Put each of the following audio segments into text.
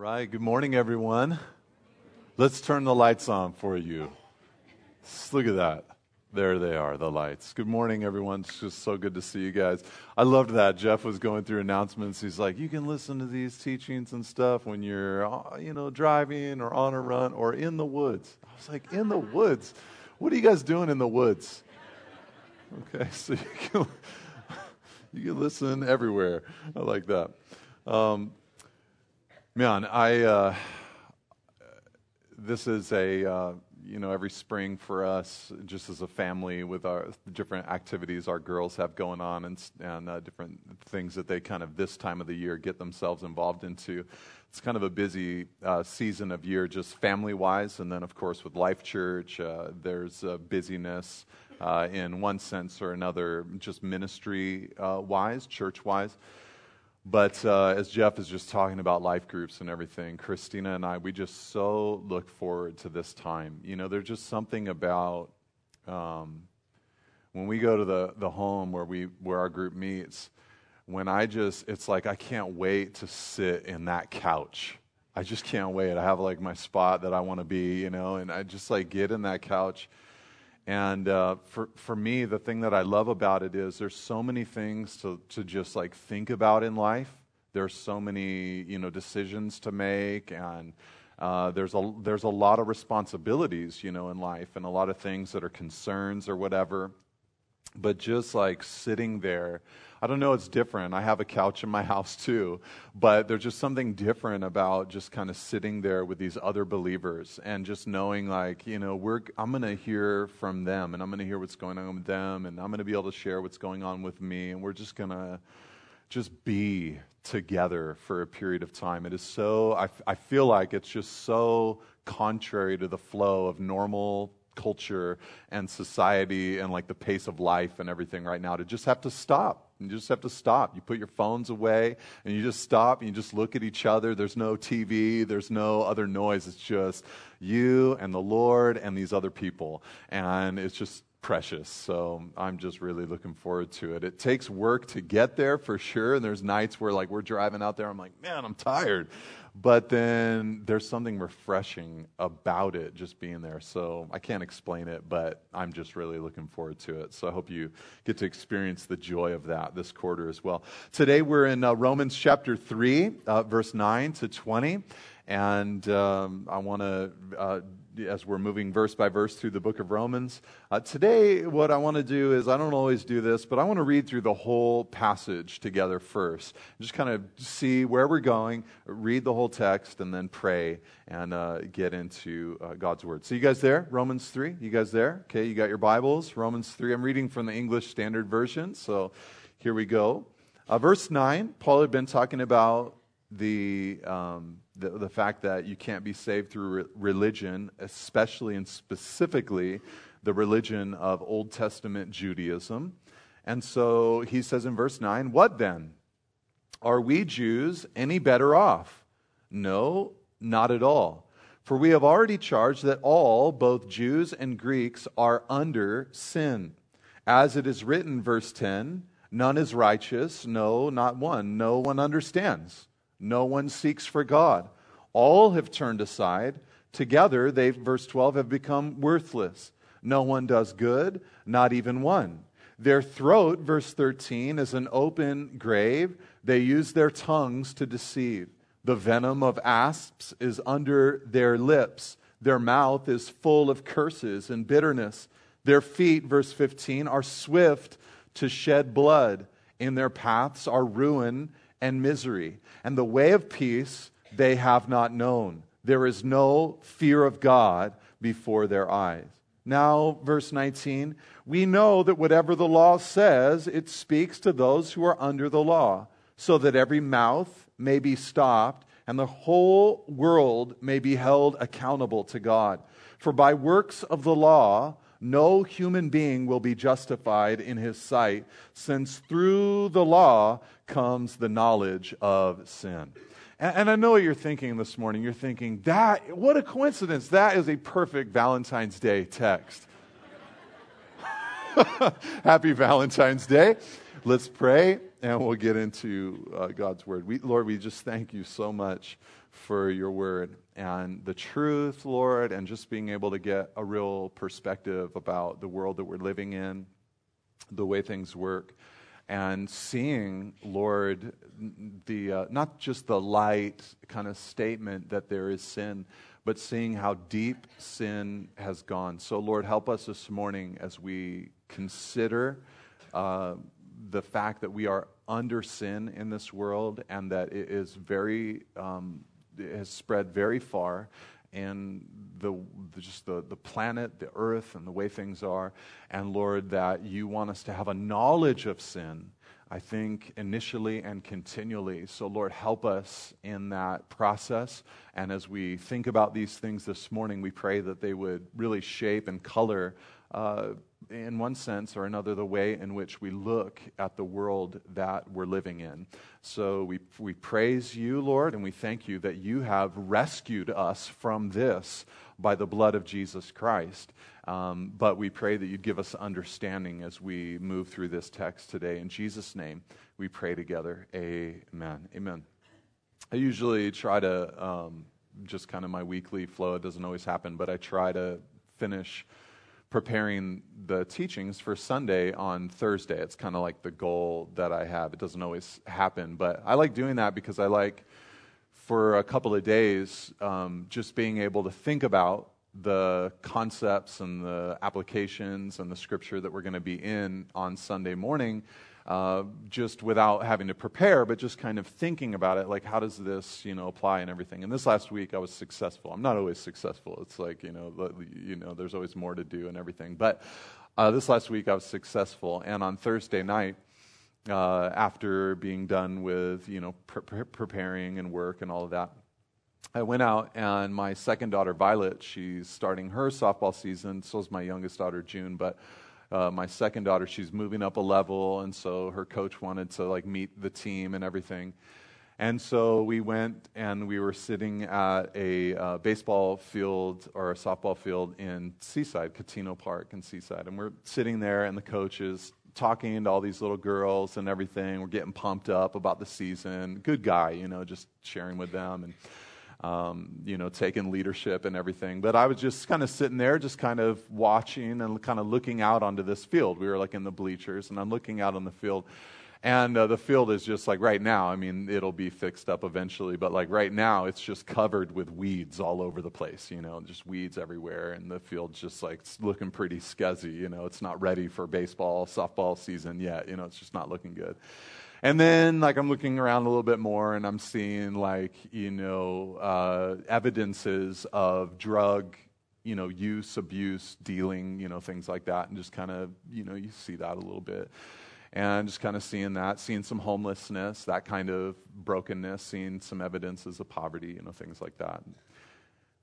right. Good morning, everyone. Let's turn the lights on for you. Look at that. There they are, the lights. Good morning, everyone. It's just so good to see you guys. I loved that. Jeff was going through announcements. He's like, you can listen to these teachings and stuff when you're, uh, you know, driving or on a run or in the woods. I was like, in the woods? What are you guys doing in the woods? Okay, so you can, you can listen everywhere. I like that. Um, Man, I uh, this is a uh, you know every spring for us, just as a family, with our different activities our girls have going on and and uh, different things that they kind of this time of the year get themselves involved into. It's kind of a busy uh, season of year, just family wise, and then of course with Life Church, uh, there's busyness uh, in one sense or another, just ministry wise, church wise. But uh, as Jeff is just talking about life groups and everything, Christina and I, we just so look forward to this time. You know, there's just something about um, when we go to the, the home where, we, where our group meets, when I just, it's like I can't wait to sit in that couch. I just can't wait. I have like my spot that I want to be, you know, and I just like get in that couch and uh, for, for me, the thing that I love about it is there's so many things to, to just like think about in life. There's so many, you know, decisions to make and uh, there's, a, there's a lot of responsibilities, you know, in life and a lot of things that are concerns or whatever. But just like sitting there I don't know, it's different. I have a couch in my house too, but there's just something different about just kind of sitting there with these other believers and just knowing, like, you know, we're, I'm going to hear from them and I'm going to hear what's going on with them and I'm going to be able to share what's going on with me and we're just going to just be together for a period of time. It is so, I, I feel like it's just so contrary to the flow of normal culture and society and like the pace of life and everything right now to just have to stop you just have to stop. You put your phones away and you just stop and you just look at each other. There's no TV, there's no other noise. It's just you and the Lord and these other people. And it's just precious. So I'm just really looking forward to it. It takes work to get there for sure. And there's nights where like we're driving out there, I'm like, man, I'm tired. But then there's something refreshing about it just being there. So I can't explain it, but I'm just really looking forward to it. So I hope you get to experience the joy of that this quarter as well. Today we're in uh, Romans chapter 3, uh, verse 9 to 20. And um, I want to uh, as we're moving verse by verse through the book of Romans. Uh, today, what I want to do is, I don't always do this, but I want to read through the whole passage together first. Just kind of see where we're going, read the whole text, and then pray and uh, get into uh, God's word. So, you guys there? Romans 3? You guys there? Okay, you got your Bibles? Romans 3. I'm reading from the English Standard Version, so here we go. Uh, verse 9, Paul had been talking about the. Um, the, the fact that you can't be saved through re- religion, especially and specifically the religion of Old Testament Judaism. And so he says in verse 9, What then? Are we Jews any better off? No, not at all. For we have already charged that all, both Jews and Greeks, are under sin. As it is written, verse 10, none is righteous, no, not one. No one understands. No one seeks for God. All have turned aside. Together, they, verse 12, have become worthless. No one does good, not even one. Their throat, verse 13, is an open grave. They use their tongues to deceive. The venom of asps is under their lips. Their mouth is full of curses and bitterness. Their feet, verse 15, are swift to shed blood. In their paths are ruin and misery, and the way of peace they have not known. There is no fear of God before their eyes. Now, verse 19, we know that whatever the law says, it speaks to those who are under the law, so that every mouth may be stopped and the whole world may be held accountable to God. For by works of the law, no human being will be justified in his sight, since through the law comes the knowledge of sin. And, and I know what you're thinking this morning. You're thinking, that, what a coincidence. That is a perfect Valentine's Day text. Happy Valentine's Day. Let's pray and we'll get into uh, God's word. We, Lord, we just thank you so much for your word and the truth, Lord, and just being able to get a real perspective about the world that we're living in, the way things work, and seeing, Lord, the uh, not just the light kind of statement that there is sin, but seeing how deep sin has gone. So, Lord, help us this morning as we consider uh, the fact that we are under sin in this world and that it is very um, has spread very far and the, just the, the planet, the earth, and the way things are. And Lord, that you want us to have a knowledge of sin, I think, initially and continually. So, Lord, help us in that process. And as we think about these things this morning, we pray that they would really shape and color. Uh, in one sense or another, the way in which we look at the world that we're living in. So we, we praise you, Lord, and we thank you that you have rescued us from this by the blood of Jesus Christ. Um, but we pray that you'd give us understanding as we move through this text today. In Jesus' name, we pray together. Amen. Amen. I usually try to um, just kind of my weekly flow. It doesn't always happen, but I try to finish preparing the teachings for Sunday on Thursday. It's kind of like the goal that I have. It doesn't always happen, but I like doing that because I like, for a couple of days, um, just being able to think about the concepts and the applications and the scripture that we're going to be in on Sunday morning uh, just without having to prepare, but just kind of thinking about it, like how does this, you know, apply and everything. And this last week I was successful. I'm not always successful. It's like you know, you know, there's always more to do and everything. But uh, this last week I was successful, and on Thursday night. Uh, after being done with you know pre- preparing and work and all of that, I went out and my second daughter Violet, she's starting her softball season. So is my youngest daughter June, but uh, my second daughter, she's moving up a level, and so her coach wanted to like meet the team and everything. And so we went and we were sitting at a uh, baseball field or a softball field in Seaside, Cutino Park in Seaside. And we're sitting there, and the coach is talking to all these little girls and everything. We're getting pumped up about the season. Good guy, you know, just sharing with them. And um, you know, taking leadership and everything. But I was just kind of sitting there, just kind of watching and kind of looking out onto this field. We were like in the bleachers, and I'm looking out on the field. And uh, the field is just like right now, I mean, it'll be fixed up eventually, but like right now, it's just covered with weeds all over the place, you know, just weeds everywhere. And the field's just like looking pretty scuzzy, you know, it's not ready for baseball, softball season yet, you know, it's just not looking good. And then, like, I'm looking around a little bit more and I'm seeing, like, you know, uh, evidences of drug, you know, use, abuse, dealing, you know, things like that. And just kind of, you know, you see that a little bit. And just kind of seeing that, seeing some homelessness, that kind of brokenness, seeing some evidences of poverty, you know, things like that.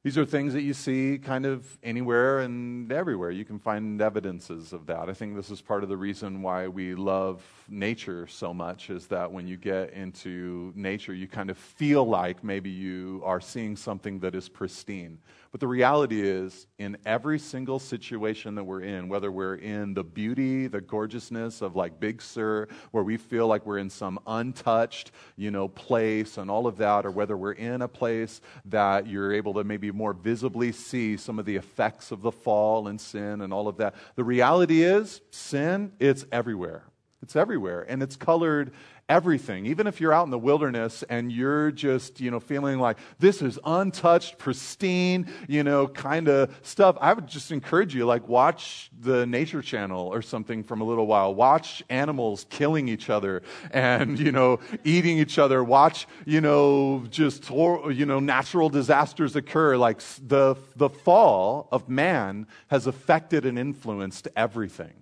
These are things that you see kind of anywhere and everywhere. You can find evidences of that. I think this is part of the reason why we love nature so much is that when you get into nature, you kind of feel like maybe you are seeing something that is pristine. But the reality is, in every single situation that we're in, whether we're in the beauty, the gorgeousness of like Big Sur, where we feel like we're in some untouched, you know, place and all of that, or whether we're in a place that you're able to maybe more visibly see some of the effects of the fall and sin and all of that. The reality is, sin, it's everywhere. It's everywhere. And it's colored everything. Even if you're out in the wilderness and you're just, you know, feeling like this is untouched, pristine, you know, kind of stuff, I would just encourage you, like, watch the Nature Channel or something from a little while. Watch animals killing each other and, you know, eating each other. Watch, you know, just, you know, natural disasters occur. Like the, the fall of man has affected and influenced everything.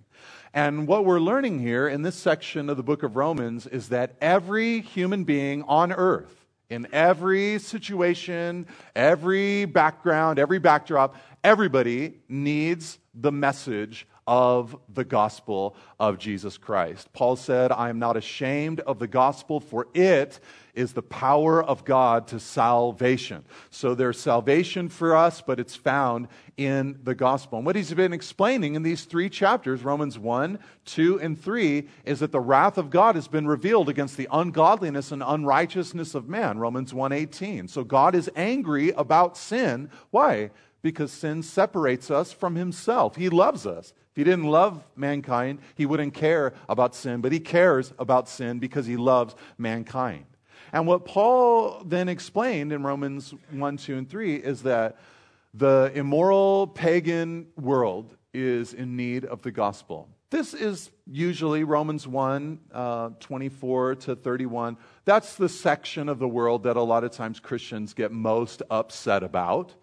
And what we're learning here in this section of the book of Romans is that every human being on earth, in every situation, every background, every backdrop, everybody needs the message of the gospel of Jesus Christ. Paul said, I am not ashamed of the gospel, for it is the power of God to salvation. So there's salvation for us, but it's found in the gospel. And what he's been explaining in these three chapters, Romans 1, 2, and 3, is that the wrath of God has been revealed against the ungodliness and unrighteousness of man, Romans 1:18. So God is angry about sin. Why? Because sin separates us from himself. He loves us. If he didn't love mankind, he wouldn't care about sin, but he cares about sin because he loves mankind. And what Paul then explained in Romans 1, 2, and 3 is that the immoral pagan world is in need of the gospel. This is usually Romans 1, uh, 24 to 31. That's the section of the world that a lot of times Christians get most upset about.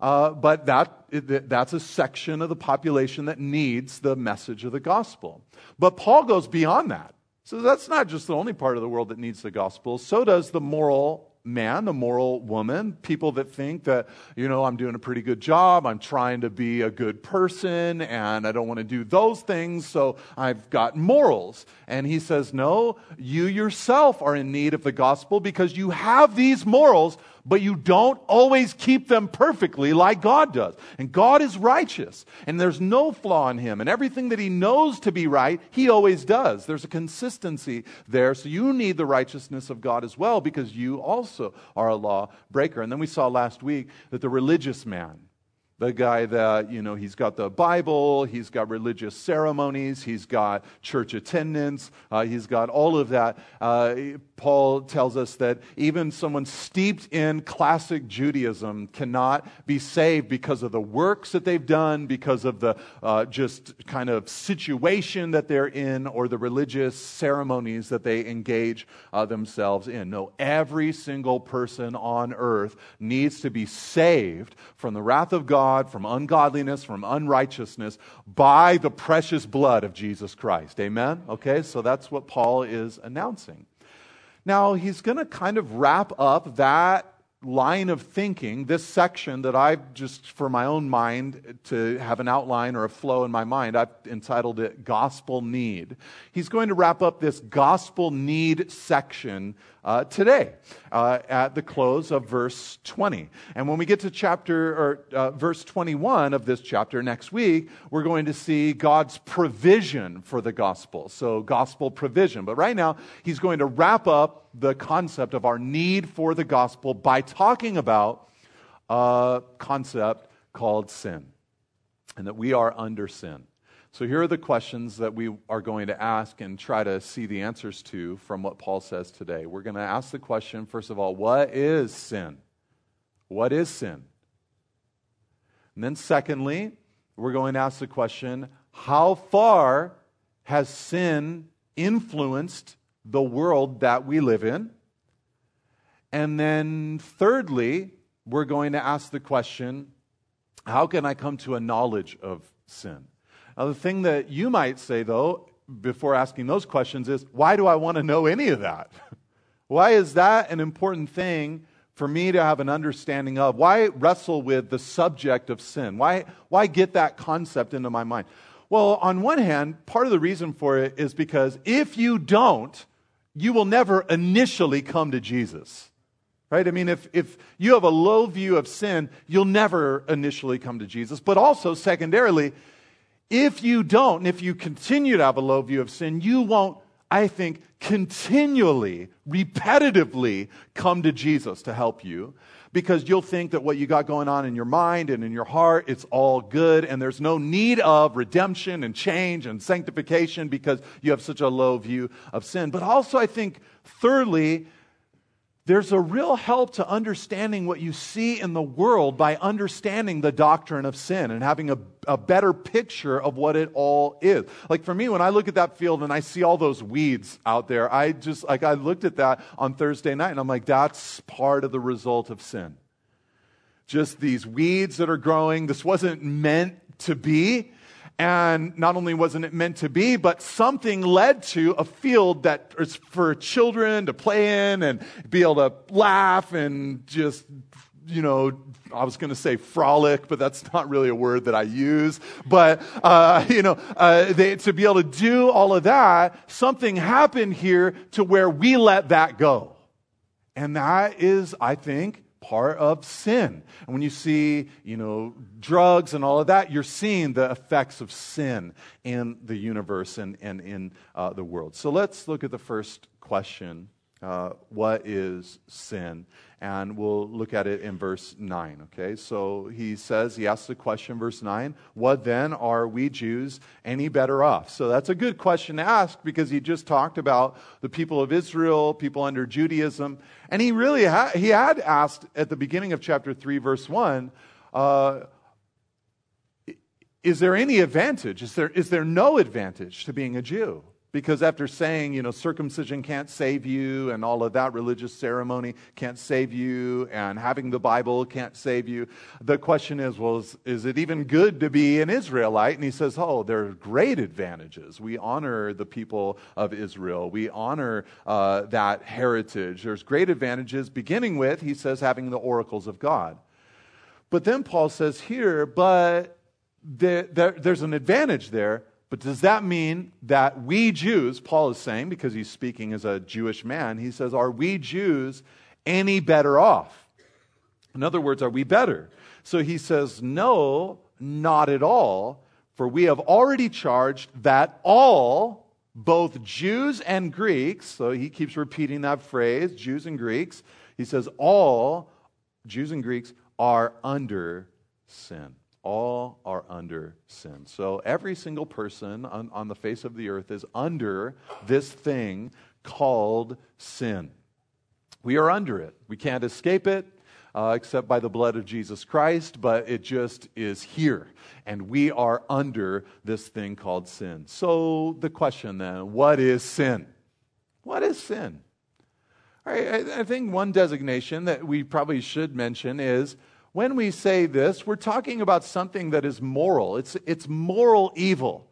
Uh, but that, that's a section of the population that needs the message of the gospel. But Paul goes beyond that. So that's not just the only part of the world that needs the gospel. So does the moral man, the moral woman, people that think that, you know, I'm doing a pretty good job, I'm trying to be a good person, and I don't want to do those things, so I've got morals. And he says, No, you yourself are in need of the gospel because you have these morals but you don't always keep them perfectly like God does. And God is righteous, and there's no flaw in him. And everything that he knows to be right, he always does. There's a consistency there. So you need the righteousness of God as well because you also are a law breaker. And then we saw last week that the religious man, the guy that, you know, he's got the Bible, he's got religious ceremonies, he's got church attendance, uh, he's got all of that. Uh, Paul tells us that even someone steeped in classic Judaism cannot be saved because of the works that they've done, because of the uh, just kind of situation that they're in, or the religious ceremonies that they engage uh, themselves in. No, every single person on earth needs to be saved from the wrath of God, from ungodliness, from unrighteousness by the precious blood of Jesus Christ. Amen? Okay, so that's what Paul is announcing. Now, he's going to kind of wrap up that line of thinking, this section that I've just, for my own mind, to have an outline or a flow in my mind, I've entitled it Gospel Need. He's going to wrap up this Gospel Need section uh, today uh, at the close of verse 20. And when we get to chapter or uh, verse 21 of this chapter next week, we're going to see God's provision for the gospel. So, gospel provision. But right now, he's going to wrap up the concept of our need for the gospel by talking about a concept called sin and that we are under sin. So, here are the questions that we are going to ask and try to see the answers to from what Paul says today. We're going to ask the question, first of all, what is sin? What is sin? And then, secondly, we're going to ask the question, how far has sin influenced the world that we live in? And then, thirdly, we're going to ask the question, how can I come to a knowledge of sin? Now, the thing that you might say, though, before asking those questions is why do I want to know any of that? why is that an important thing for me to have an understanding of? Why wrestle with the subject of sin? Why, why get that concept into my mind? Well, on one hand, part of the reason for it is because if you don't, you will never initially come to Jesus. Right? I mean, if, if you have a low view of sin, you'll never initially come to Jesus. But also, secondarily, if you don't, and if you continue to have a low view of sin, you won't, I think, continually, repetitively come to Jesus to help you because you'll think that what you got going on in your mind and in your heart, it's all good and there's no need of redemption and change and sanctification because you have such a low view of sin. But also, I think, thirdly, there's a real help to understanding what you see in the world by understanding the doctrine of sin and having a, a, better picture of what it all is. Like for me, when I look at that field and I see all those weeds out there, I just, like, I looked at that on Thursday night and I'm like, that's part of the result of sin. Just these weeds that are growing. This wasn't meant to be. And not only wasn't it meant to be, but something led to a field that is for children to play in and be able to laugh and just you know, I was going to say frolic, but that's not really a word that I use. But, uh, you know, uh, they, to be able to do all of that, something happened here to where we let that go. And that is, I think, part of sin. And when you see, you know, drugs and all of that, you're seeing the effects of sin in the universe and, and in uh, the world. So let's look at the first question uh, what is sin? And we'll look at it in verse 9, okay? So he says, he asks the question, verse 9, what then are we Jews any better off? So that's a good question to ask because he just talked about the people of Israel, people under Judaism. And he really ha- he had asked at the beginning of chapter 3, verse 1, uh, is there any advantage? Is there, is there no advantage to being a Jew? Because after saying, you know, circumcision can't save you and all of that religious ceremony can't save you and having the Bible can't save you, the question is, well, is, is it even good to be an Israelite? And he says, oh, there are great advantages. We honor the people of Israel, we honor uh, that heritage. There's great advantages, beginning with, he says, having the oracles of God. But then Paul says here, but there, there, there's an advantage there but does that mean that we Jews, Paul is saying, because he's speaking as a Jewish man, he says, are we Jews any better off? In other words, are we better? So he says, no, not at all, for we have already charged that all, both Jews and Greeks, so he keeps repeating that phrase, Jews and Greeks, he says, all Jews and Greeks are under sin all are under sin. So every single person on, on, the face of the earth is under this thing called sin. We are under it. We can't escape it uh, except by the blood of Jesus Christ, but it just is here. And we are under this thing called sin. So the question then what is sin? What is sin? All right, I, I think one designation that we probably should mention is when we say this, we're talking about something that is moral. It's, it's moral evil.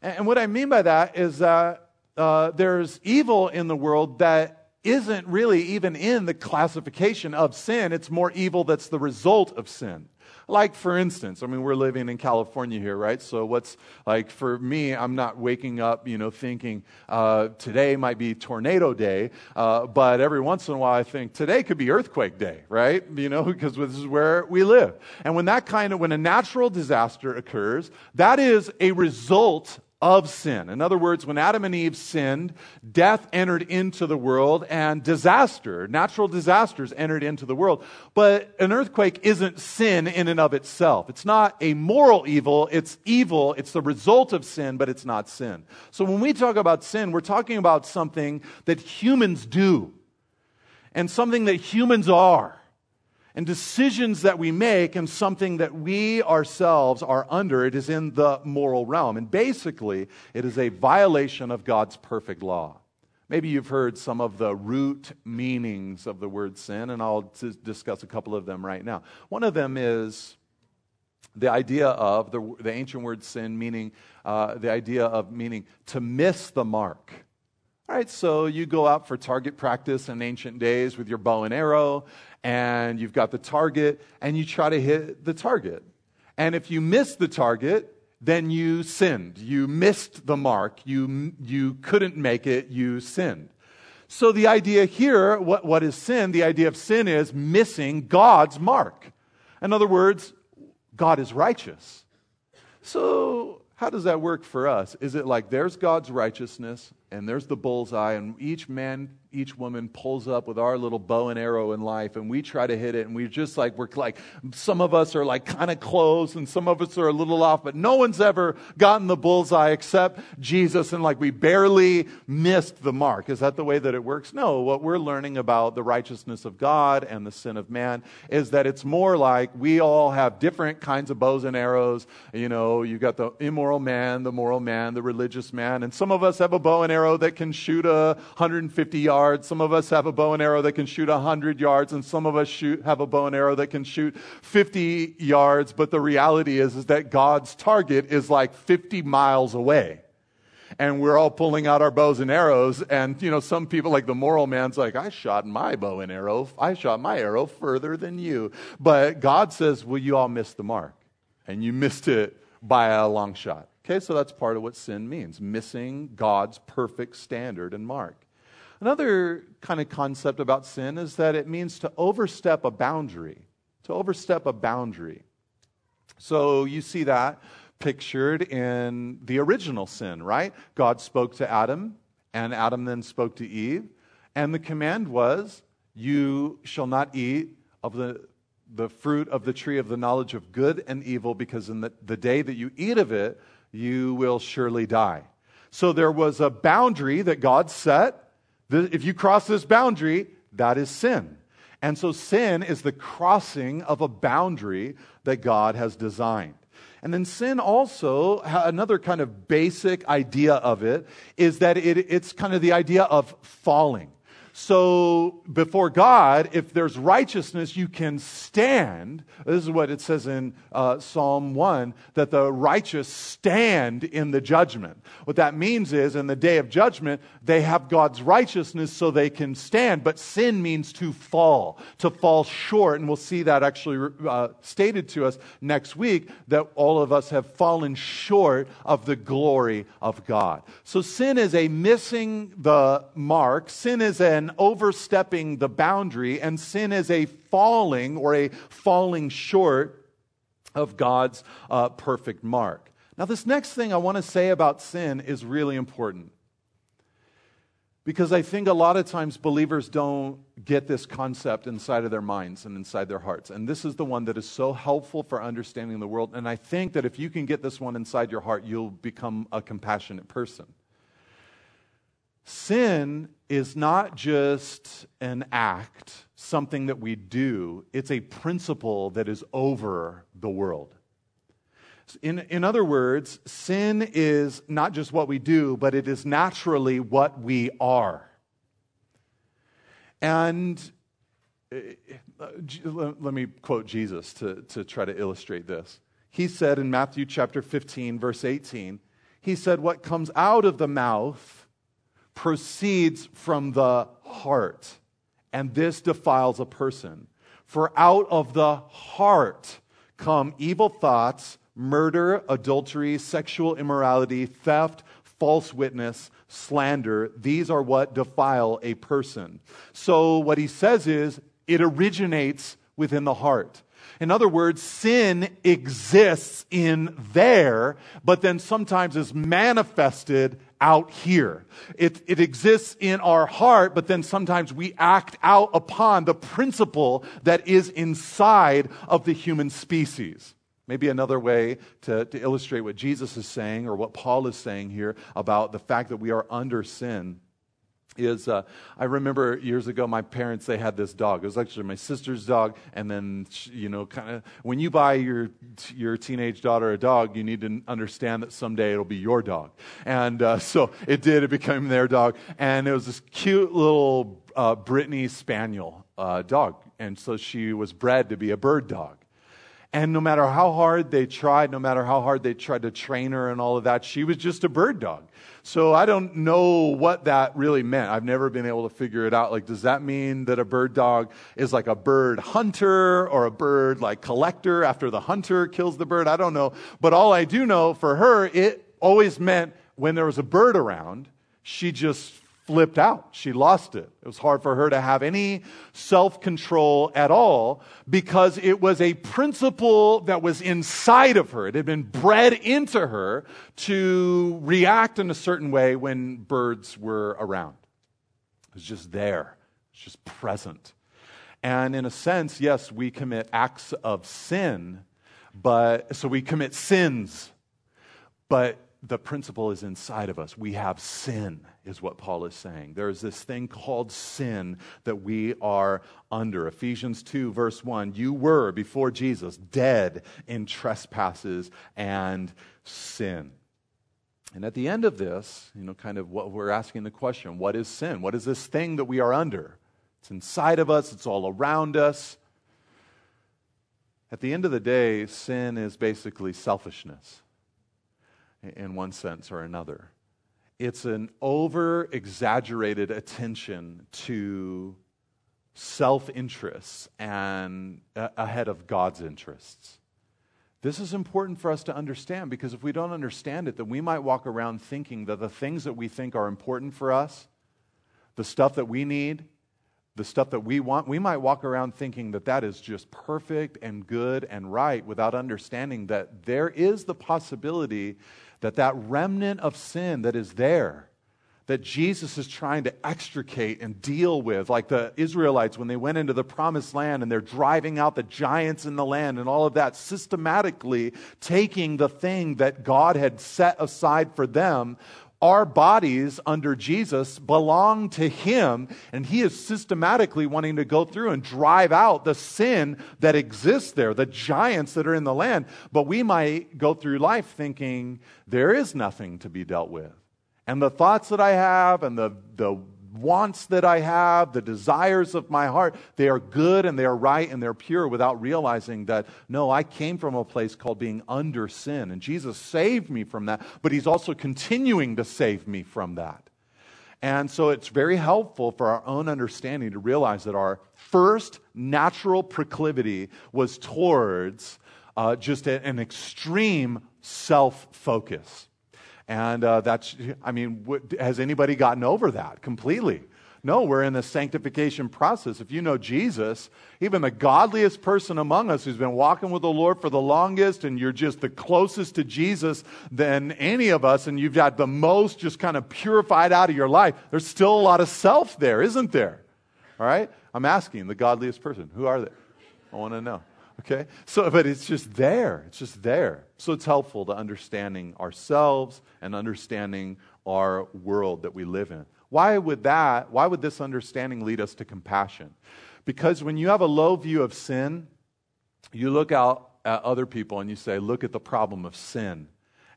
And what I mean by that is that uh, there's evil in the world that isn't really even in the classification of sin. It's more evil that's the result of sin. Like, for instance, I mean, we're living in California here, right? So, what's like for me, I'm not waking up, you know, thinking uh, today might be tornado day, uh, but every once in a while I think today could be earthquake day, right? You know, because this is where we live. And when that kind of, when a natural disaster occurs, that is a result of sin. In other words, when Adam and Eve sinned, death entered into the world and disaster, natural disasters entered into the world. But an earthquake isn't sin in and of itself. It's not a moral evil, it's evil, it's the result of sin, but it's not sin. So when we talk about sin, we're talking about something that humans do and something that humans are and decisions that we make and something that we ourselves are under. It is in the moral realm. And basically, it is a violation of God's perfect law. Maybe you've heard some of the root meanings of the word sin, and I'll discuss a couple of them right now. One of them is the idea of the, the ancient word sin, meaning uh, the idea of meaning to miss the mark. All right, so you go out for target practice in ancient days with your bow and arrow, and you've got the target, and you try to hit the target. And if you miss the target, then you sinned. You missed the mark. You, you couldn't make it. You sinned. So the idea here, what, what is sin? The idea of sin is missing God's mark. In other words, God is righteous. So how does that work for us? Is it like there's God's righteousness and there's the bullseye, and each man each woman pulls up with our little bow and arrow in life and we try to hit it and we're just like we're like some of us are like kind of close and some of us are a little off but no one's ever gotten the bullseye except jesus and like we barely missed the mark. Is that the way that it works? No. What we're learning about the righteousness of god and the sin of man is that it's more like we all have different kinds of bows and arrows. You know you've got the immoral man the moral man the religious man and some of us have a bow and arrow that can shoot a 150 yards yards. Some of us have a bow and arrow that can shoot 100 yards, and some of us shoot, have a bow and arrow that can shoot 50 yards. But the reality is, is that God's target is like 50 miles away. and we're all pulling out our bows and arrows. And, you know, some people, like the moral man's like, I shot my bow and arrow. I shot my arrow further than you. But God says, well, you all missed the mark. And you missed it by a long shot. Okay, so that's part of what sin means missing God's perfect standard and mark. Another kind of concept about sin is that it means to overstep a boundary. To overstep a boundary. So you see that pictured in the original sin, right? God spoke to Adam, and Adam then spoke to Eve, and the command was, You shall not eat of the, the fruit of the tree of the knowledge of good and evil, because in the, the day that you eat of it, you will surely die. So there was a boundary that God set. If you cross this boundary, that is sin. And so sin is the crossing of a boundary that God has designed. And then sin also, another kind of basic idea of it is that it, it's kind of the idea of falling. So before God, if there's righteousness, you can stand. This is what it says in uh, Psalm 1 that the righteous stand in the judgment. What that means is, in the day of judgment, they have God's righteousness so they can stand. But sin means to fall, to fall short. And we'll see that actually uh, stated to us next week that all of us have fallen short of the glory of God. So sin is a missing the mark, sin is an overstepping the boundary, and sin is a falling or a falling short of God's uh, perfect mark. Now, this next thing I want to say about sin is really important. Because I think a lot of times believers don't get this concept inside of their minds and inside their hearts. And this is the one that is so helpful for understanding the world. And I think that if you can get this one inside your heart, you'll become a compassionate person. Sin is not just an act, something that we do, it's a principle that is over the world. In, in other words, sin is not just what we do, but it is naturally what we are. And uh, let me quote Jesus to, to try to illustrate this. He said in Matthew chapter 15, verse 18, He said, What comes out of the mouth proceeds from the heart, and this defiles a person. For out of the heart come evil thoughts, murder, adultery, sexual immorality, theft, false witness, slander. These are what defile a person. So, what he says is, it originates within the heart. In other words, sin exists in there, but then sometimes is manifested out here. It, it exists in our heart, but then sometimes we act out upon the principle that is inside of the human species. Maybe another way to, to illustrate what Jesus is saying or what Paul is saying here about the fact that we are under sin is uh, I remember years ago my parents they had this dog. It was actually my sister's dog, and then you know, kind of when you buy your your teenage daughter a dog, you need to understand that someday it'll be your dog. And uh, so it did. It became their dog, and it was this cute little uh, Brittany Spaniel uh, dog, and so she was bred to be a bird dog. And no matter how hard they tried, no matter how hard they tried to train her and all of that, she was just a bird dog. So I don't know what that really meant. I've never been able to figure it out. Like, does that mean that a bird dog is like a bird hunter or a bird like collector after the hunter kills the bird? I don't know. But all I do know for her, it always meant when there was a bird around, she just flipped out. She lost it. It was hard for her to have any self control at all because it was a principle that was inside of her. It had been bred into her to react in a certain way when birds were around. It was just there, it's just present. And in a sense, yes, we commit acts of sin, but so we commit sins, but the principle is inside of us. We have sin, is what Paul is saying. There is this thing called sin that we are under. Ephesians 2, verse 1 You were, before Jesus, dead in trespasses and sin. And at the end of this, you know, kind of what we're asking the question what is sin? What is this thing that we are under? It's inside of us, it's all around us. At the end of the day, sin is basically selfishness in one sense or another. it's an over exaggerated attention to self interests and uh, ahead of God's interests. This is important for us to understand because if we don't understand it, then we might walk around thinking that the things that we think are important for us, the stuff that we need, the stuff that we want, we might walk around thinking that that is just perfect and good and right without understanding that there is the possibility that that remnant of sin that is there that Jesus is trying to extricate and deal with, like the Israelites when they went into the promised land and they're driving out the giants in the land and all of that, systematically taking the thing that God had set aside for them. Our bodies under Jesus belong to Him, and He is systematically wanting to go through and drive out the sin that exists there, the giants that are in the land. But we might go through life thinking there is nothing to be dealt with and the thoughts that I have and the, the wants that I have, the desires of my heart, they are good and they are right and they're pure without realizing that, no, I came from a place called being under sin. And Jesus saved me from that, but He's also continuing to save me from that. And so it's very helpful for our own understanding to realize that our first natural proclivity was towards uh, just a, an extreme self focus. And uh, that's, I mean, what, has anybody gotten over that completely? No, we're in the sanctification process. If you know Jesus, even the godliest person among us who's been walking with the Lord for the longest, and you're just the closest to Jesus than any of us, and you've got the most just kind of purified out of your life, there's still a lot of self there, isn't there? All right? I'm asking the godliest person, who are they? I want to know. Okay? So, but it's just there. It's just there. So it's helpful to understanding ourselves and understanding our world that we live in. Why would that, why would this understanding lead us to compassion? Because when you have a low view of sin, you look out at other people and you say, look at the problem of sin.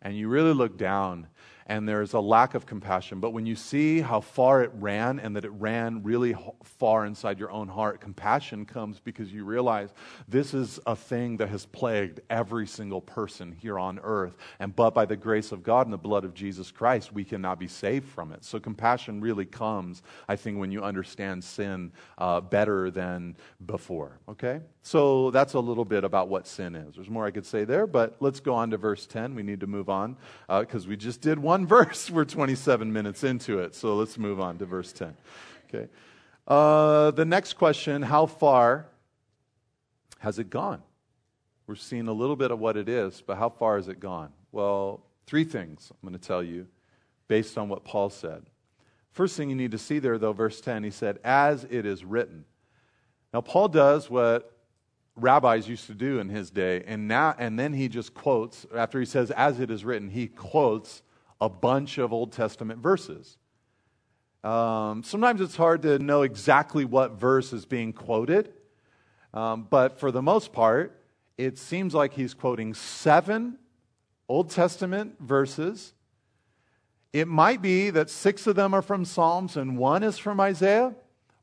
And you really look down and there's a lack of compassion. But when you see how far it ran and that it ran really far inside your own heart, compassion comes because you realize this is a thing that has plagued every single person here on earth. And but by the grace of God and the blood of Jesus Christ, we cannot be saved from it. So compassion really comes, I think, when you understand sin uh, better than before. Okay? So that's a little bit about what sin is. There's more I could say there, but let's go on to verse 10. We need to move on because uh, we just did one verse. We're 27 minutes into it. So let's move on to verse 10. Okay. Uh, the next question how far has it gone? We're seeing a little bit of what it is, but how far has it gone? Well, three things I'm going to tell you based on what Paul said. First thing you need to see there, though, verse 10, he said, as it is written. Now, Paul does what rabbis used to do in his day. And, now, and then he just quotes, after he says, as it is written, he quotes a bunch of Old Testament verses. Um, sometimes it's hard to know exactly what verse is being quoted, um, but for the most part, it seems like he's quoting seven Old Testament verses. It might be that six of them are from Psalms and one is from Isaiah.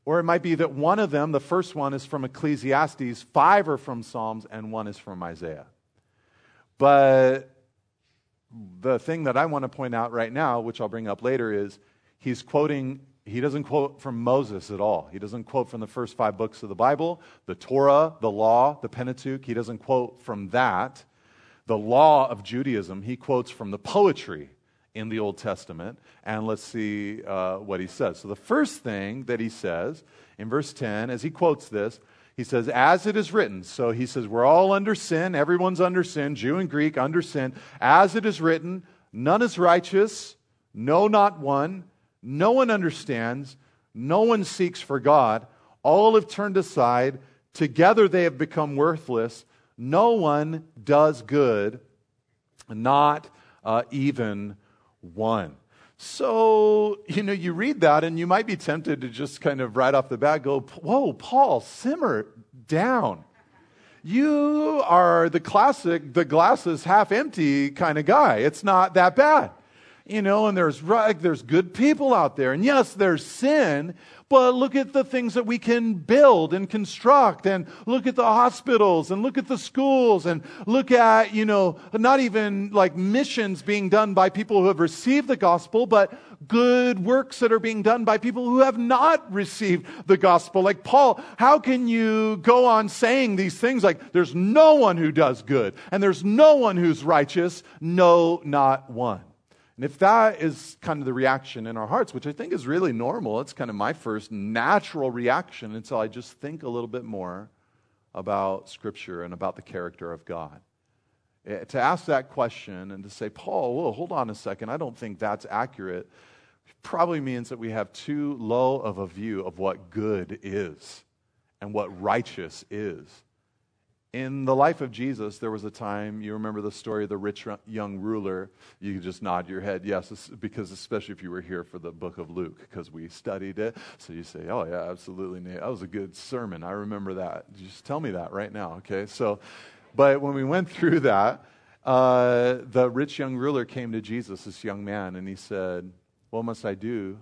Or it might be that one of them, the first one, is from Ecclesiastes, five are from Psalms, and one is from Isaiah. But the thing that I want to point out right now, which I'll bring up later, is he's quoting, he doesn't quote from Moses at all. He doesn't quote from the first five books of the Bible, the Torah, the law, the Pentateuch. He doesn't quote from that. The law of Judaism, he quotes from the poetry in the Old Testament. And let's see uh, what he says. So, the first thing that he says in verse 10, as he quotes this, he says, As it is written. So he says, We're all under sin. Everyone's under sin, Jew and Greek under sin. As it is written, none is righteous, no, not one. No one understands. No one seeks for God. All have turned aside. Together they have become worthless. No one does good, not uh, even one. So, you know, you read that and you might be tempted to just kind of right off the bat go, Whoa, Paul, simmer down. You are the classic, the glass is half empty kind of guy. It's not that bad. you know, and there's, there's good people out there. And yes, there's sin, but look at the things that we can build and construct and look at the hospitals and look at the schools and look at, you know, not even like missions being done by people who have received the gospel, but good works that are being done by people who have not received the gospel. Like Paul, how can you go on saying these things like there's no one who does good and there's no one who's righteous? No, not one. And if that is kind of the reaction in our hearts, which I think is really normal, it's kind of my first natural reaction until I just think a little bit more about Scripture and about the character of God. Eh, to ask that question and to say, Paul, whoa, hold on a second, I don't think that's accurate, probably means that we have too low of a view of what good is and what righteous is. In the life of Jesus, there was a time, you remember the story of the rich young ruler. You just nod your head, yes, because especially if you were here for the book of Luke, because we studied it. So you say, oh, yeah, absolutely. That was a good sermon. I remember that. Just tell me that right now, okay? So, but when we went through that, uh, the rich young ruler came to Jesus, this young man, and he said, What must I do?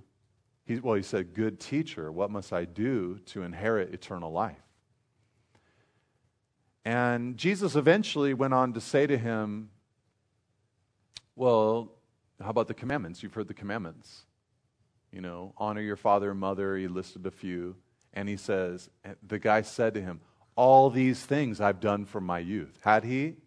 He, well, he said, Good teacher, what must I do to inherit eternal life? And Jesus eventually went on to say to him, Well, how about the commandments? You've heard the commandments. You know, honor your father and mother. He listed a few. And he says, The guy said to him, All these things I've done from my youth. Had he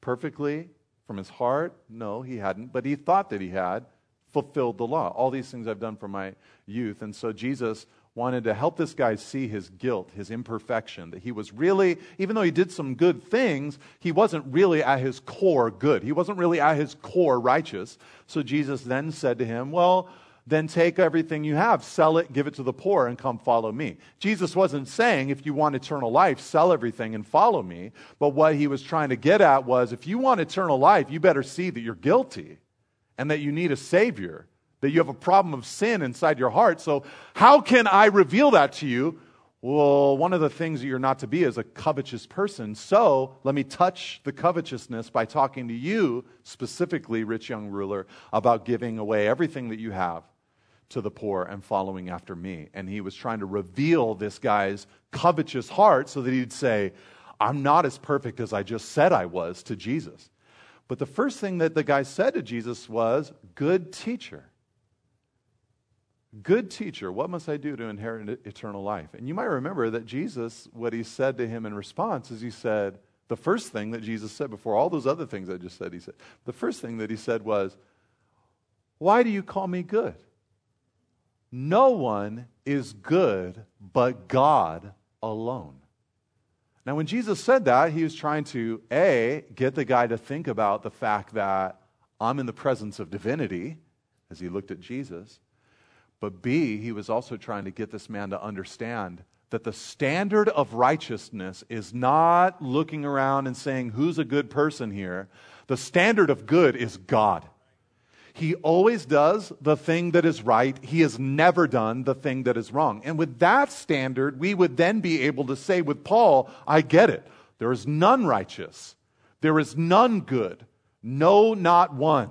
perfectly from his heart? No, he hadn't. But he thought that he had fulfilled the law. All these things I've done from my youth. And so Jesus wanted to help this guy see his guilt, his imperfection, that he was really, even though he did some good things, he wasn't really at his core good. He wasn't really at his core righteous. So Jesus then said to him, Well, then take everything you have, sell it, give it to the poor, and come follow me. Jesus wasn't saying, if you want eternal life, sell everything and follow me. But what he was trying to get at was, if you want eternal life, you better see that you're guilty and that you need a Savior that you have a problem of sin inside your heart. So, how can I reveal that to you? Well, one of the things that you're not to be is a covetous person. So, let me touch the covetousness by talking to you, specifically, rich young ruler, about giving away everything that you have to the poor and following after me. And he was trying to reveal this guy's covetous heart so that he'd say, I'm not as perfect as I just said I was to Jesus. But the first thing that the guy said to Jesus was, Good teacher. Good teacher, what must I do to inherit eternal life? And you might remember that Jesus, what he said to him in response is he said, the first thing that Jesus said before all those other things I just said, he said, the first thing that he said was, Why do you call me good? No one is good but God alone. Now, when Jesus said that, he was trying to, A, get the guy to think about the fact that I'm in the presence of divinity as he looked at Jesus. But B, he was also trying to get this man to understand that the standard of righteousness is not looking around and saying, Who's a good person here? The standard of good is God. He always does the thing that is right. He has never done the thing that is wrong. And with that standard, we would then be able to say with Paul, I get it. There is none righteous. There is none good. No, not one.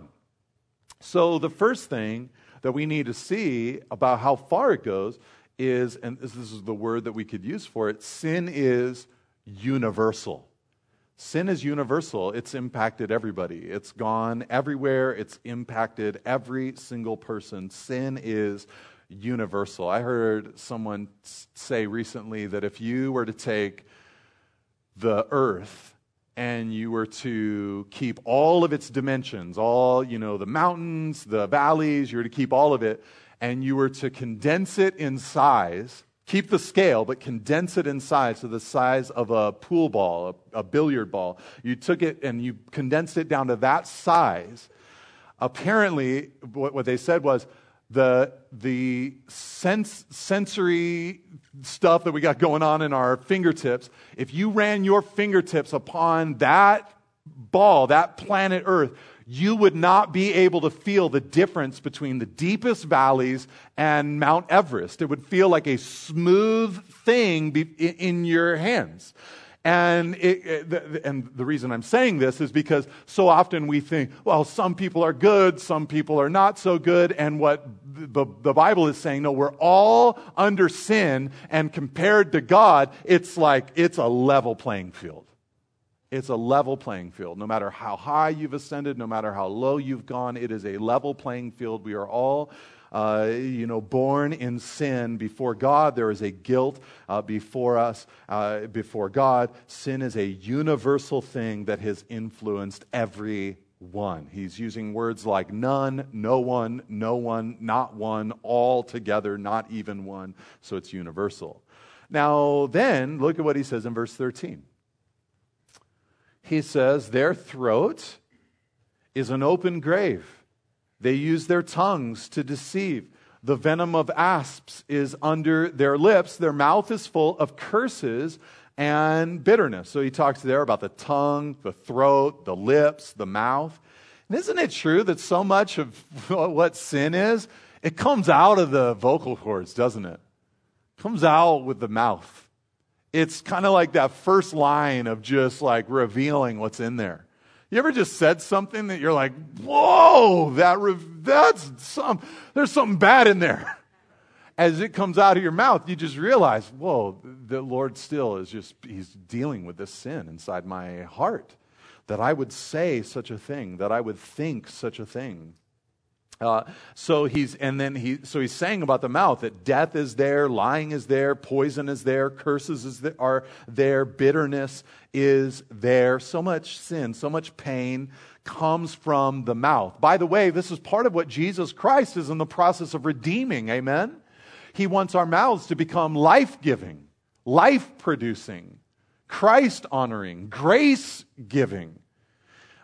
So the first thing that we need to see about how far it goes is, and this is the word that we could use for it, sin is universal. Sin is universal. It's impacted everybody. It's gone everywhere. It's impacted every single person. Sin is universal. I heard someone say recently that if you were to take the earth and you were to keep all of its dimensions, all, you know, the mountains, the valleys, you were to keep all of it, and you were to condense it in size, keep the scale, but condense it in size to the size of a pool ball, a, a billiard ball. You took it and you condensed it down to that size. Apparently, what, what they said was, the, the sense, sensory stuff that we got going on in our fingertips, if you ran your fingertips upon that ball, that planet Earth, you would not be able to feel the difference between the deepest valleys and Mount Everest. It would feel like a smooth thing in your hands. And, it, and the reason I'm saying this is because so often we think, well, some people are good, some people are not so good. And what the Bible is saying, no, we're all under sin. And compared to God, it's like it's a level playing field. It's a level playing field. No matter how high you've ascended, no matter how low you've gone, it is a level playing field. We are all uh, you know, born in sin before God. There is a guilt uh, before us, uh, before God. Sin is a universal thing that has influenced every one. He's using words like none, no one, no one, not one, all together, not even one. So it's universal. Now, then, look at what he says in verse 13. He says, Their throat is an open grave. They use their tongues to deceive. The venom of asps is under their lips. Their mouth is full of curses and bitterness. So he talks there about the tongue, the throat, the lips, the mouth. And isn't it true that so much of what sin is, it comes out of the vocal cords, doesn't it? it comes out with the mouth. It's kind of like that first line of just like revealing what's in there. You ever just said something that you're like, whoa, that that's some, there's something bad in there. As it comes out of your mouth, you just realize, whoa, the Lord still is just, he's dealing with this sin inside my heart. That I would say such a thing, that I would think such a thing. Uh, so he's and then he so he's saying about the mouth that death is there, lying is there, poison is there, curses is there, are there, bitterness is there. So much sin, so much pain comes from the mouth. By the way, this is part of what Jesus Christ is in the process of redeeming. Amen. He wants our mouths to become life giving, life producing, Christ honoring, grace giving.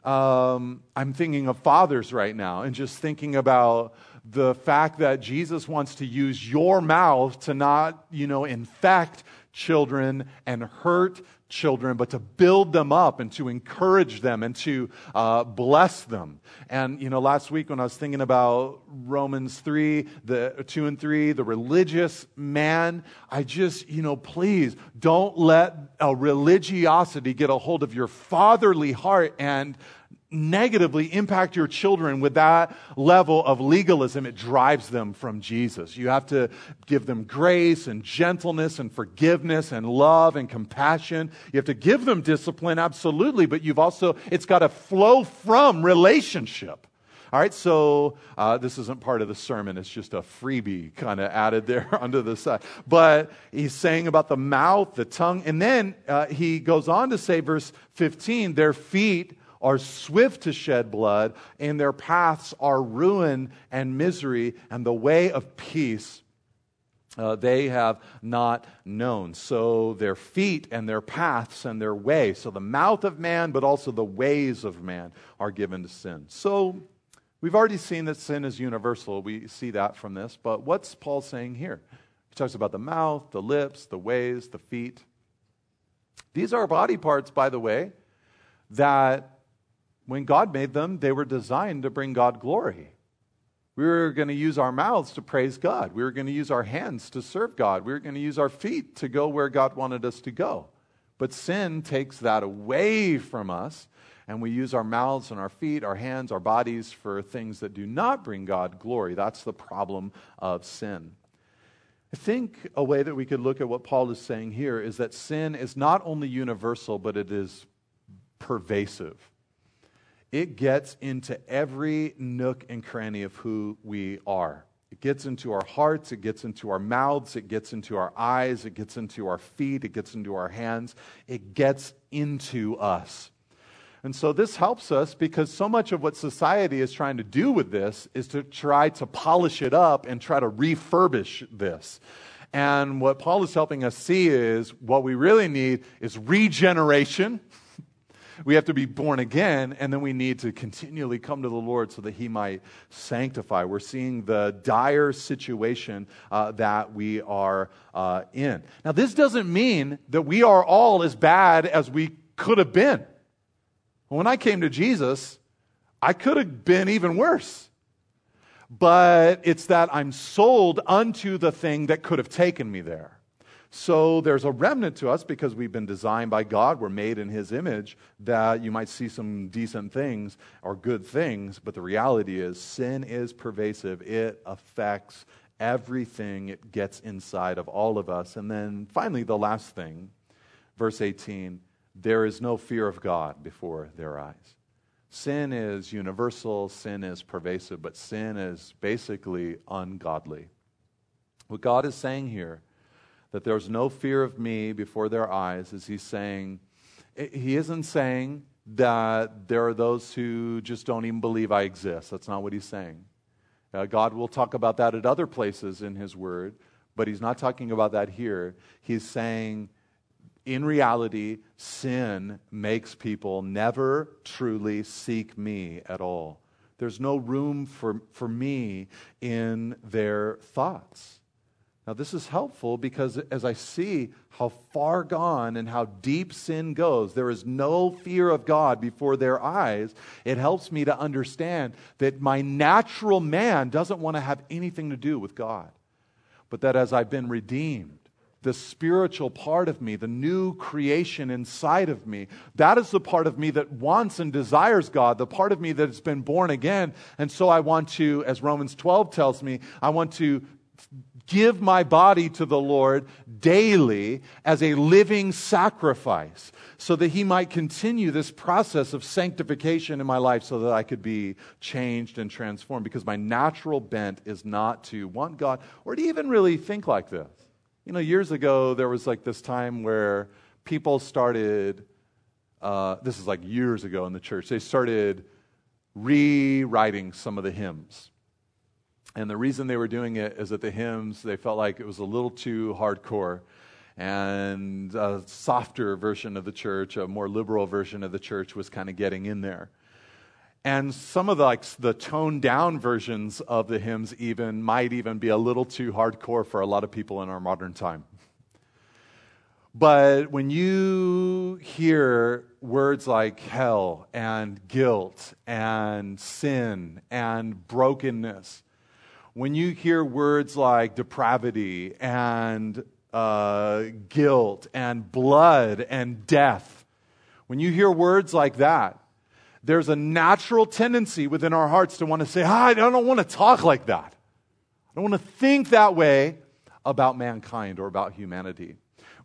Um, I'm thinking of fathers right now and just thinking about the fact that Jesus wants to use your mouth to not, you know, infect children and hurt children, but to build them up and to encourage them and to uh, bless them. And, you know, last week when I was thinking about Romans 3, the 2 and 3, the religious man, I just, you know, please don't let a religiosity get a hold of your fatherly heart and negatively impact your children with that level of legalism, it drives them from Jesus. You have to give them grace and gentleness and forgiveness and love and compassion. You have to give them discipline, absolutely, but you've also, it's got to flow from relationship. All right, so uh, this isn't part of the sermon. It's just a freebie kind of added there under the side. But he's saying about the mouth, the tongue, and then uh, he goes on to say, verse 15, their feet are swift to shed blood, and their paths are ruin and misery, and the way of peace uh, they have not known. So their feet and their paths and their way, so the mouth of man, but also the ways of man, are given to sin. So we've already seen that sin is universal. We see that from this. But what's Paul saying here? He talks about the mouth, the lips, the ways, the feet. These are body parts, by the way, that when God made them, they were designed to bring God glory. We were going to use our mouths to praise God. We were going to use our hands to serve God. We were going to use our feet to go where God wanted us to go. But sin takes that away from us, and we use our mouths and our feet, our hands, our bodies for things that do not bring God glory. That's the problem of sin. I think a way that we could look at what Paul is saying here is that sin is not only universal, but it is pervasive it gets into every nook and cranny of who we are. It gets into our hearts, it gets into our mouths, it gets into our eyes, it gets into our feet, it gets into our hands, it gets into us. And so this helps us because so much of what society is trying to do with this is to try to polish it up and try to refurbish this. And what Paul is helping us see is what we really need is regeneration we have to be born again, and then we need to continually come to the Lord so that He might sanctify. We're seeing the dire situation uh, that we are uh, in. Now, this doesn't mean that we are all as bad as we could have been. When I came to Jesus, I could have been even worse. But it's that I'm sold unto the thing that could have taken me there. So there's a remnant to us because we've been designed by God. We're made in His image that you might see some decent things or good things, but the reality is sin is pervasive. It affects everything, it gets inside of all of us. And then finally, the last thing, verse 18 there is no fear of God before their eyes. Sin is universal, sin is pervasive, but sin is basically ungodly. What God is saying here that there's no fear of me before their eyes, is he's saying, he isn't saying that there are those who just don't even believe I exist. That's not what he's saying. Uh, God will talk about that at other places in his word, but he's not talking about that here. He's saying, in reality, sin makes people never truly seek me at all. There's no room for, for me in their thoughts. Now, this is helpful because as I see how far gone and how deep sin goes, there is no fear of God before their eyes. It helps me to understand that my natural man doesn't want to have anything to do with God. But that as I've been redeemed, the spiritual part of me, the new creation inside of me, that is the part of me that wants and desires God, the part of me that has been born again. And so I want to, as Romans 12 tells me, I want to give my body to the Lord daily as a living sacrifice so that He might continue this process of sanctification in my life so that I could be changed and transformed because my natural bent is not to want God or to even really think like this. You know, years ago, there was like this time where people started, uh, this is like years ago in the church, they started rewriting some of the hymns and the reason they were doing it is that the hymns, they felt like it was a little too hardcore. And a softer version of the church, a more liberal version of the church, was kind of getting in there. And some of the, like the toned down versions of the hymns even might even be a little too hardcore for a lot of people in our modern time. But when you hear words like hell and guilt and sin and brokenness, when you hear words like depravity and uh, guilt and blood and death, when you hear words like that, there's a natural tendency within our hearts to want to say, ah, I don't want to talk like that. I don't want to think that way about mankind or about humanity.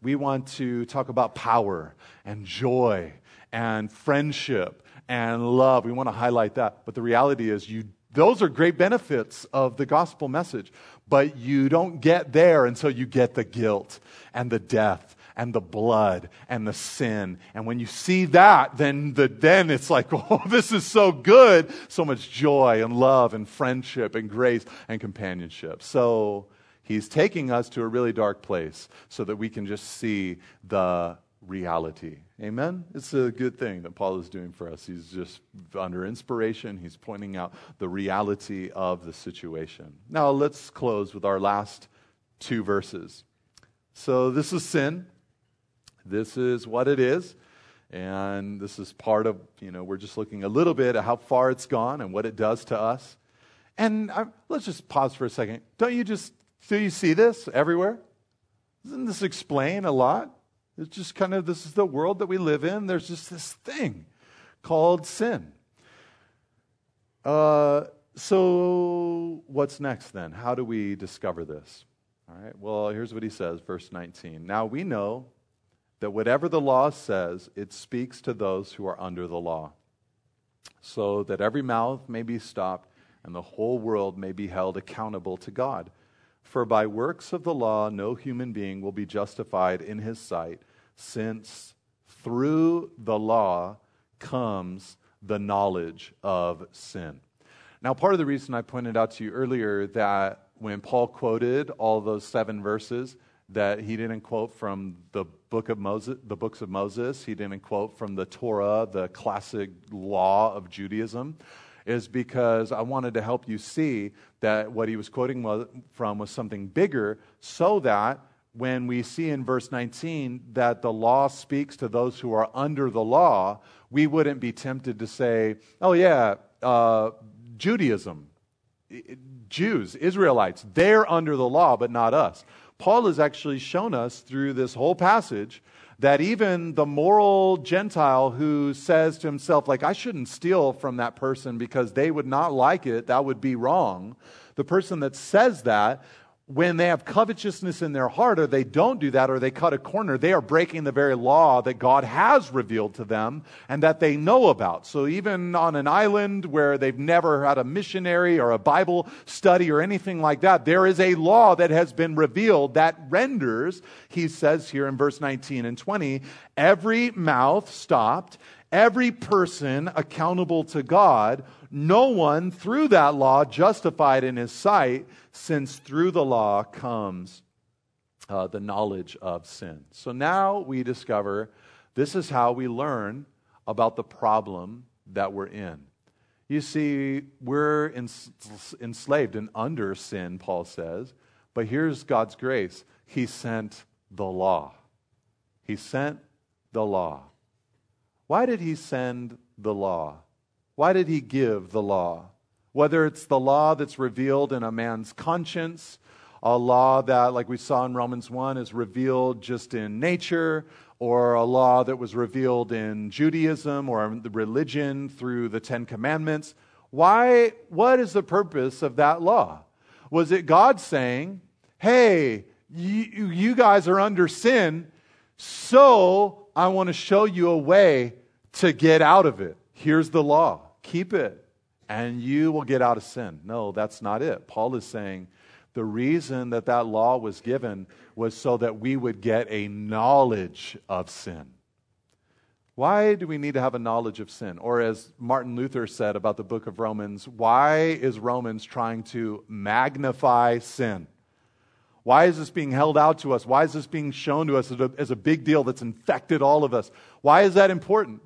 We want to talk about power and joy and friendship and love. We want to highlight that. But the reality is, you those are great benefits of the gospel message, but you don't get there until you get the guilt and the death and the blood and the sin. And when you see that, then, the, then it's like, oh, this is so good. So much joy and love and friendship and grace and companionship. So he's taking us to a really dark place so that we can just see the reality. Amen? It's a good thing that Paul is doing for us. He's just under inspiration, he's pointing out the reality of the situation. Now, let's close with our last two verses. So, this is sin. This is what it is. And this is part of, you know, we're just looking a little bit at how far it's gone and what it does to us. And I, let's just pause for a second. Don't you just, do you see this everywhere? Doesn't this explain a lot? It's just kind of this is the world that we live in. There's just this thing called sin. Uh, so, what's next then? How do we discover this? All right, well, here's what he says, verse 19. Now we know that whatever the law says, it speaks to those who are under the law, so that every mouth may be stopped and the whole world may be held accountable to God. For by works of the law, no human being will be justified in his sight since through the law comes the knowledge of sin. Now, part of the reason I pointed out to you earlier that when Paul quoted all those seven verses, that he didn't quote from the book of Moses, the books of Moses, he didn't quote from the Torah, the classic law of Judaism, is because I wanted to help you see that what he was quoting from was something bigger so that when we see in verse 19 that the law speaks to those who are under the law, we wouldn't be tempted to say, oh, yeah, uh, Judaism, Jews, Israelites, they're under the law, but not us. Paul has actually shown us through this whole passage that even the moral Gentile who says to himself, like, I shouldn't steal from that person because they would not like it, that would be wrong. The person that says that when they have covetousness in their heart, or they don't do that, or they cut a corner, they are breaking the very law that God has revealed to them and that they know about. So even on an island where they've never had a missionary or a Bible study or anything like that, there is a law that has been revealed that renders, he says here in verse 19 and 20, every mouth stopped, every person accountable to God, no one through that law justified in his sight since through the law comes uh, the knowledge of sin. So now we discover this is how we learn about the problem that we're in. You see, we're enslaved and under sin, Paul says, but here's God's grace He sent the law. He sent the law. Why did He send the law? Why did He give the law? Whether it's the law that's revealed in a man's conscience, a law that, like we saw in Romans 1, is revealed just in nature, or a law that was revealed in Judaism or the religion through the Ten Commandments. Why, what is the purpose of that law? Was it God saying, hey, you, you guys are under sin, so I want to show you a way to get out of it? Here's the law. Keep it and you will get out of sin. No, that's not it. Paul is saying the reason that that law was given was so that we would get a knowledge of sin. Why do we need to have a knowledge of sin? Or, as Martin Luther said about the book of Romans, why is Romans trying to magnify sin? Why is this being held out to us? Why is this being shown to us as a, as a big deal that's infected all of us? Why is that important?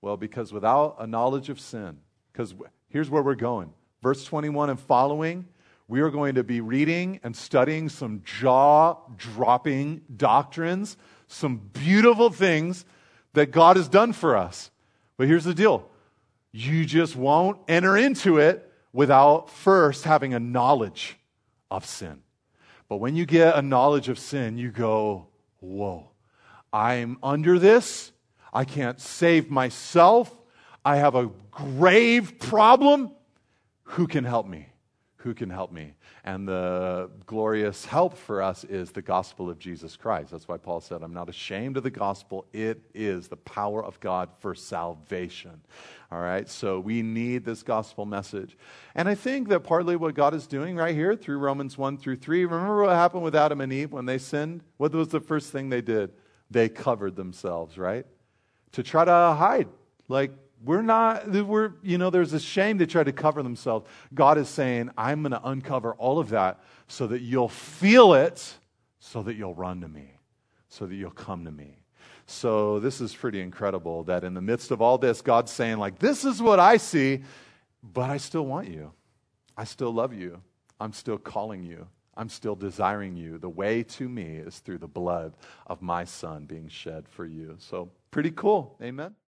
Well, because without a knowledge of sin, because here's where we're going. Verse 21 and following, we are going to be reading and studying some jaw dropping doctrines, some beautiful things that God has done for us. But here's the deal you just won't enter into it without first having a knowledge of sin. But when you get a knowledge of sin, you go, Whoa, I'm under this. I can't save myself. I have a grave problem. Who can help me? Who can help me? And the glorious help for us is the gospel of Jesus Christ. That's why Paul said, I'm not ashamed of the gospel. It is the power of God for salvation. All right, so we need this gospel message. And I think that partly what God is doing right here through Romans 1 through 3, remember what happened with Adam and Eve when they sinned? What was the first thing they did? They covered themselves, right? To try to hide. Like, we're not, we're, you know, there's a shame they try to cover themselves. God is saying, I'm going to uncover all of that so that you'll feel it, so that you'll run to me, so that you'll come to me. So this is pretty incredible that in the midst of all this, God's saying, like, this is what I see, but I still want you. I still love you. I'm still calling you. I'm still desiring you. The way to me is through the blood of my son being shed for you. So pretty cool. Amen.